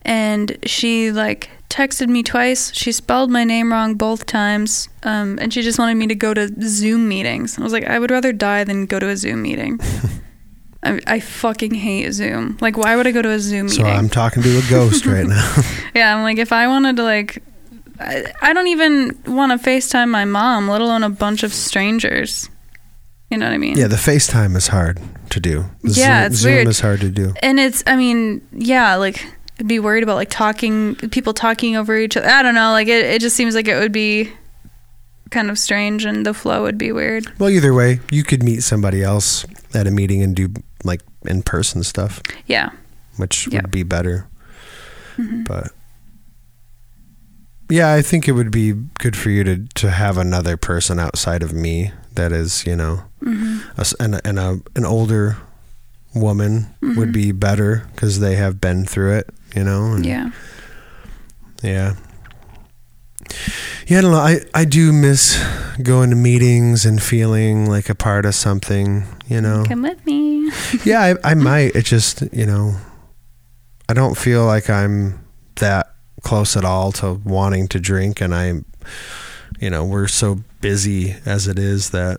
And she, like, texted me twice. She spelled my name wrong both times. Um, and she just wanted me to go to Zoom meetings. I was like, I would rather die than go to a Zoom meeting. I, I fucking hate Zoom. Like, why would I go to a Zoom so meeting? So I'm talking to a ghost right now Yeah, I'm like, if I wanted to, like, I, I don't even want to FaceTime my mom, let alone a bunch of strangers. You know what I mean? yeah the facetime is hard to do Yeah, zoom, it's zoom weird. is hard to do And it's, I mean, yeah, like, be worried about like talking people talking over each other. I don't know. Like it, it just seems like it would be kind of strange and the flow would be weird. Well, either way, you could meet somebody else at a meeting and do like in person stuff, Yeah. which Yeah. would be better. Mhm. But yeah, I think it would be good for you to to have another person outside of me that is, you know, hmm a and, and a an older woman would Mhm. be better because they have been through it, you know. and- Yeah. Yeah. Yeah, I don't know. I, I do miss going to meetings and feeling like a part of something, you know. Come with me. yeah, I, I might. It just, you know, I don't feel like I'm that close at all to wanting to drink. And I, you know, we're so busy as it is that,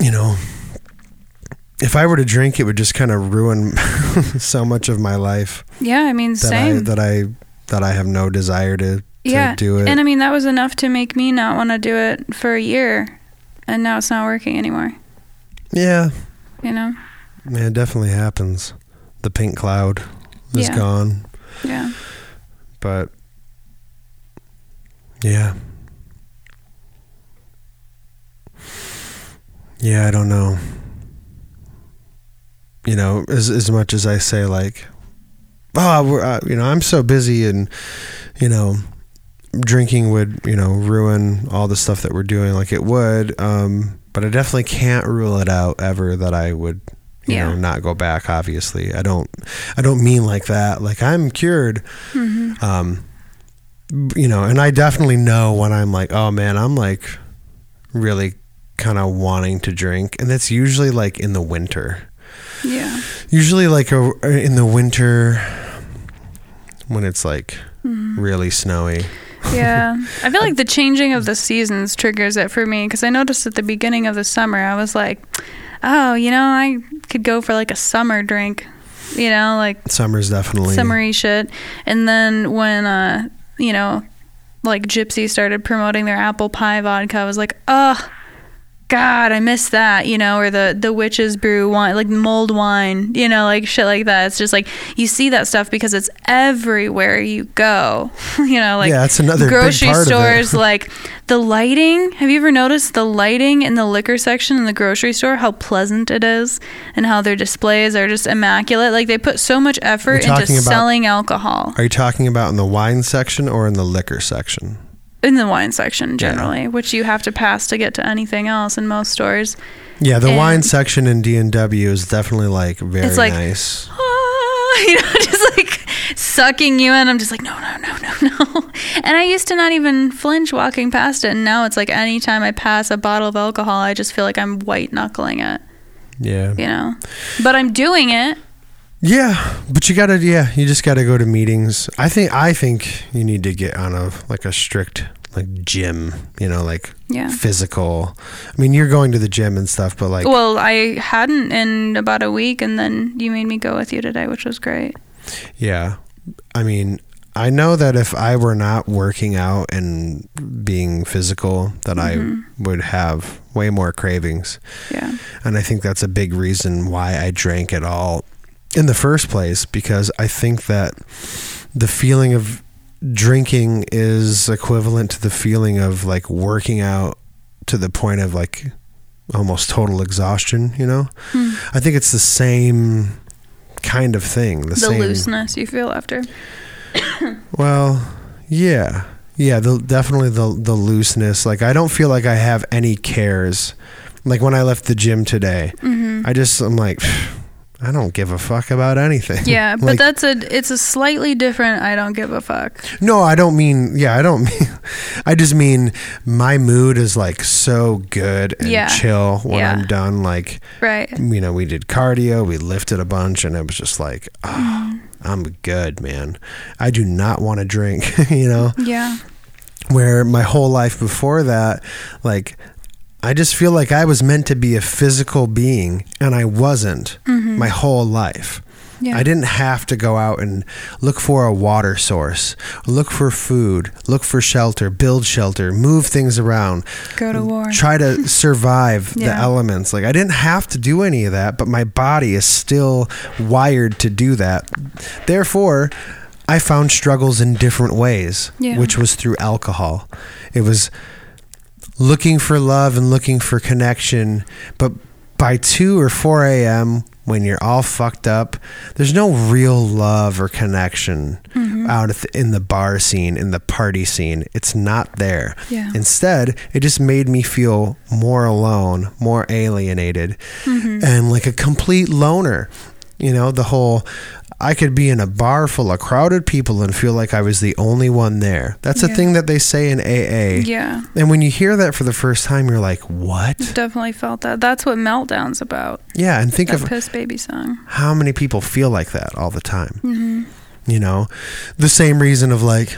you know, if I were to drink, it would just kind of ruin so much of my life Yeah, I mean, that same. I that I that I have no desire to, to yeah. do it. And I mean, that was enough to make me not want to do it for a year. And now it's not working anymore. yeah, You know? yeah, it definitely happens. The pink cloud is Yeah. gone, Yeah. But yeah, yeah, I don't know. You know, as as much as I say, like, oh, we're, uh, you know, I'm so busy, and you know, drinking would, you know, ruin all the stuff that we're doing, like it would. Um, but I definitely can't rule it out ever that I would, you Yeah. know, not go back. Obviously, I don't, I don't mean like that. Like I'm cured. hmm Um, you know, and I definitely know when I'm like, oh man, I'm like really kind of wanting to drink, and that's usually like in the winter. Yeah. Usually, like a, in the winter when it's like Mhm. really snowy. Yeah. I feel like the changing of the seasons triggers it for me because I noticed at the beginning of the summer, I was like, oh, you know, I could go for like a summer drink, you know, like Summer's definitely summery shit. And then when, uh, you know, like Gypsy started promoting their apple pie vodka, I was like, oh, God, I miss that, you know, or the the witch's brew wine, like mulled wine, you know, like shit like that. It's just like you see that stuff because it's everywhere you go, you know, like yeah, that's another grocery stores like the lighting have you ever noticed the lighting in the liquor section in the grocery store how pleasant it is and how their displays are just immaculate like they put so much effort into about- selling alcohol Are you talking about in the wine section or in the liquor section? In the wine section generally which you have to pass to get to anything else in most stores Yeah, the And- wine section in D and W is definitely like very It's like- nice. ah, you know, just like sucking you in. I'm just like, no, no, no, no, no. And I used to not even flinch walking past it. And now it's like anytime I pass a bottle of alcohol, I just feel like I'm white knuckling it, Yeah. you know? But I'm doing it. Yeah, but you gotta yeah, you just gotta go to meetings. I think I think you need to get on a like a strict like gym, you know, like Yeah. physical. I mean, you're going to the gym and stuff, but like Well, I hadn't in about a week, and then you made me go with you today, which was great. yeah. I mean, I know that if I were not working out and being physical, that Mhm. I would have way more cravings. Yeah. And I think that's a big reason why I drank at all in the first place because I think that the feeling of drinking is equivalent to the feeling of like working out to the point of like almost total exhaustion, you know? Hmm. I think it's the same kind of thing. The, The same looseness you feel after. Well, yeah. Yeah, the definitely the the looseness. Like I don't feel like I have any cares. Like when I left the gym today, hmm I just I'm like I don't give a fuck about anything. Yeah, but Like- that's a it's a slightly different. I don't give a fuck. No, I don't mean yeah, I don't mean I just mean my mood is like so good and Yeah. chill when Yeah. I'm done like Right. you know, we did cardio, we lifted a bunch and it was just like, oh. I'm good, man. I do not want to drink, you know. Yeah. where my whole life before that like I just feel like I was meant to be a physical being and I wasn't Mhm. my whole life. Yeah. I didn't have to go out and look for a water source, look for food, look for shelter, build shelter, move things around, Go to war. try to survive the elements. Like I didn't have to do any of that, but my body is still wired to do that. Therefore, I found struggles in different ways, Yeah. which was through alcohol. It was looking for love and looking for connection, but by 2 or 4 a.m., when you're all fucked up, there's no real love or connection Mm-hmm. out in the bar scene, in the party scene. It's not there. Yeah. Instead, it just made me feel more alone, more alienated, Mm-hmm. and like a complete loner. You know, the whole I could be in a bar full of crowded people and feel like I was the only one there. That's a thing that they say in AA. Yeah. And when you hear that for the first time, you're like, what? I've definitely felt that. That's what Meltdown's about. Yeah. And think That of Piss Baby song. how many people feel like that all the time. Mm-hmm. You know, the same reason of like,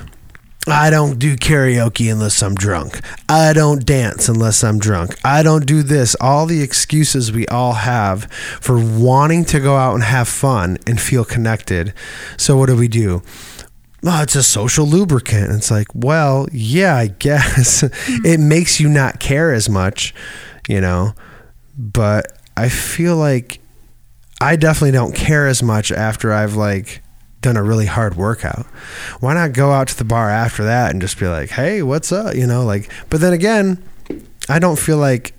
I don't do karaoke unless I'm drunk. I don't dance unless I'm drunk. I don't do this. All the excuses we all have for wanting to go out and have fun and feel connected. So, what do we do? Oh, it's a social lubricant. It's like, well, yeah, I guess it makes you not care as much, you know, but I feel like I definitely don't care as much after I've like done a really hard workout. Why not go out to the bar after that and just be like, "Hey, what's up?" You know, like. But then again, I don't feel like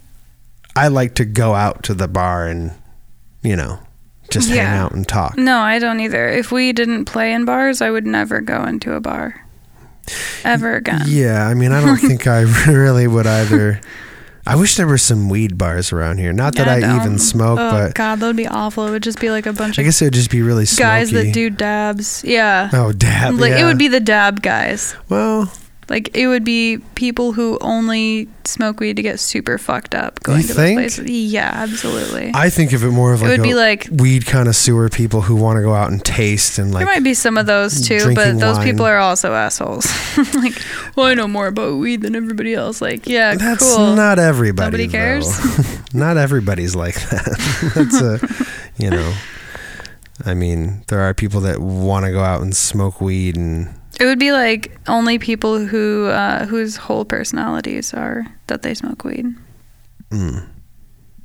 I like to go out to the bar and you know just hang out and talk. No, I don't either. If we didn't play in bars, I would never go into a bar. Ever again. Yeah, I mean, I don't think I really would either. I wish there were some weed bars around here. Not that I, even smoke, oh, but God, that would be awful. It would just be like a bunch I of guess it would just be really smoky. guys that do dabs. Yeah. Oh, dab. like yeah. it would be the dab guys. Well, Like it would be people who only smoke weed to get super fucked up going You to think? those places. Yeah, absolutely. I think of it more of It like would a be like- weed connoisseur people who want to go out and taste and like. there might be some of those too, but those wine. people are also assholes. like, well, I know more about weed than everybody else. Like, yeah, That's cool. not everybody. Nobody cares? not everybody's like that. That's a, you know. I mean, there are people that want to go out and smoke weed and It would be like only people who uh, whose whole personalities are that they smoke weed. mm.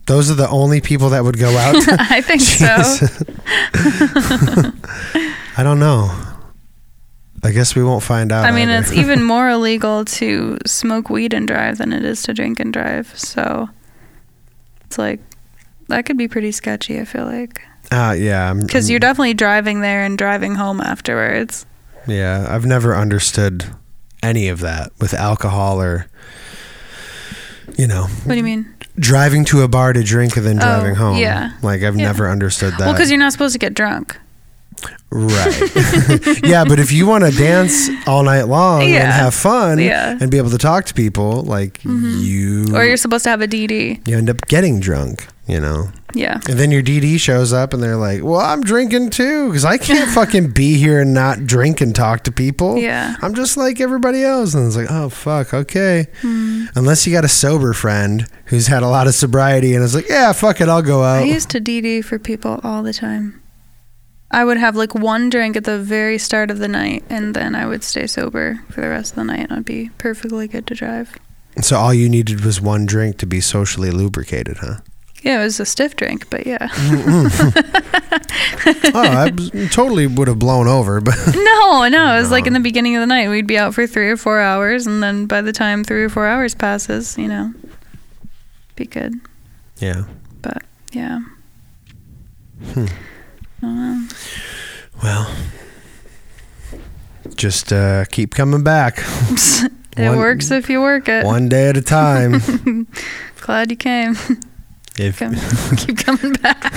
those are the only people that would go out. I think so. I don't know. I guess we won't find out. I mean, either. it's even more illegal to smoke weed and drive than it is to drink and drive. So it's like that could be pretty sketchy. I feel like Ah, yeah, because you're definitely driving there and driving home afterwards. Yeah, I've never understood any of that with alcohol or you know, What do you mean? driving to a bar to drink and then Oh, driving home. yeah. Like I've Yeah. never understood that. Well, because you're not supposed to get drunk. right. yeah, but if you want to dance all night long and have fun Yeah. and be able to talk to people, like mm-hmm. you Or you're supposed to have a DD. you end up getting drunk, you know. Yeah. And then your DD shows up and they're like, "Well, I'm drinking too cuz I can't fucking be here and not drink and talk to people." Yeah. I'm just like everybody else. And it's like, oh, fuck, okay. Hmm. Unless you got a sober friend who's had a lot of sobriety and is like, yeah, fuck it, I'll go out. I used to DD for people all the time. I would have like one drink at the very start of the night, and then I would stay sober for the rest of the night, and I'd be perfectly good to drive. so all you needed was one drink to be socially lubricated, huh? Yeah, it was a stiff drink, but yeah. oh, I totally would have blown over, but no, no, it was like in the beginning of the night. We'd be out for three or four hours, and then by the time three or four hours passes, you know, be good. yeah. But yeah. Hmm. I. Well, just uh, keep coming back it One- works if you work it. one day at a time. Glad you came. If Come, keep coming back.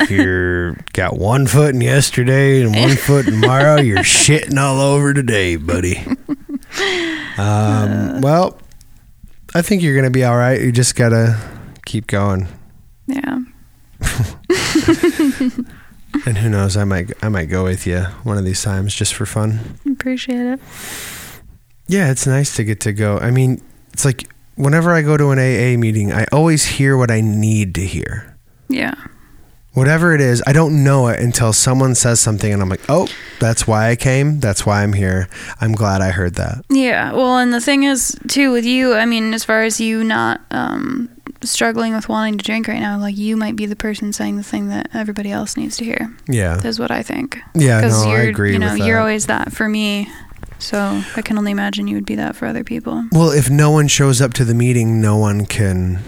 if you're got one foot in yesterday and one foot tomorrow, you're shitting all over today, buddy. Um, well, I think you're gonna be all right. You just gotta keep going, Yeah. and who knows? I might I might go with you one of these times just for fun. Appreciate it. Yeah, it's nice to get to go. I mean, it's like whenever I go to an AA meeting, I always hear what I need to hear. Yeah. Whatever it is, I don't know it until someone says something and I'm like, oh, that's why I came. That's why I'm here. I'm glad I heard that. Yeah. Well, and the thing is, too, with you, I mean, as far as you not um, struggling with wanting to drink right now, like you might be the person saying the thing that everybody else needs to hear. Yeah. Is what I think. Yeah, no, you're, I agree You know, you're always that for me. So I can only imagine you would be that for other people. Well, if no one shows up to the meeting, no one can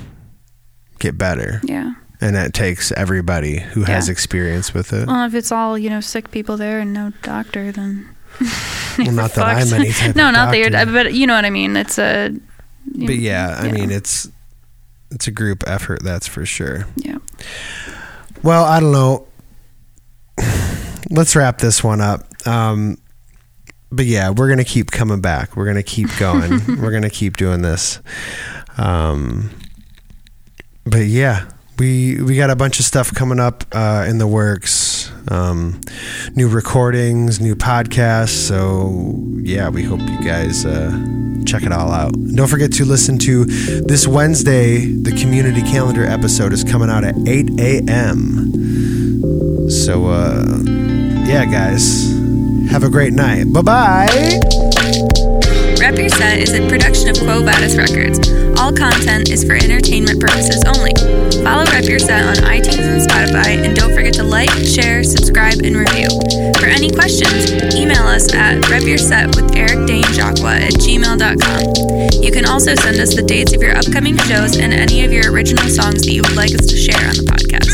get better. Yeah. And that takes everybody who has experience with it. Well, if it's all you know sick people there and no doctor, then Well, not that I'm any type no, not that you're, but you know what I mean. It's a. But yeah, I mean, it's it's a group effort, that's for sure. Yeah. Well, I don't know. Let's wrap this one up. Um, but yeah, we're gonna keep coming back. We're gonna keep going. we're gonna keep doing this. Um, but yeah, we we got a bunch of stuff coming up uh, in the works. Um, new recordings, new podcasts. So yeah, we hope you guys uh, check it all out. Don't forget to listen to this Wednesday. The community calendar episode is coming out at 8 a.m. So uh, yeah, guys, have a great night. Bye bye. Rep Your Set is a production of Quo Vadis Records. All content is for entertainment purposes only. Follow Rep Your Set on iTunes and Spotify, and don't forget to like, share, subscribe, and review. For any questions, email us at repyourset with Eric Dane Jacques at gmail.com. You can also send us the dates of your upcoming shows and any of your original songs that you would like us to share on the podcast.